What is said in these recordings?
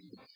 peace.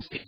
Speak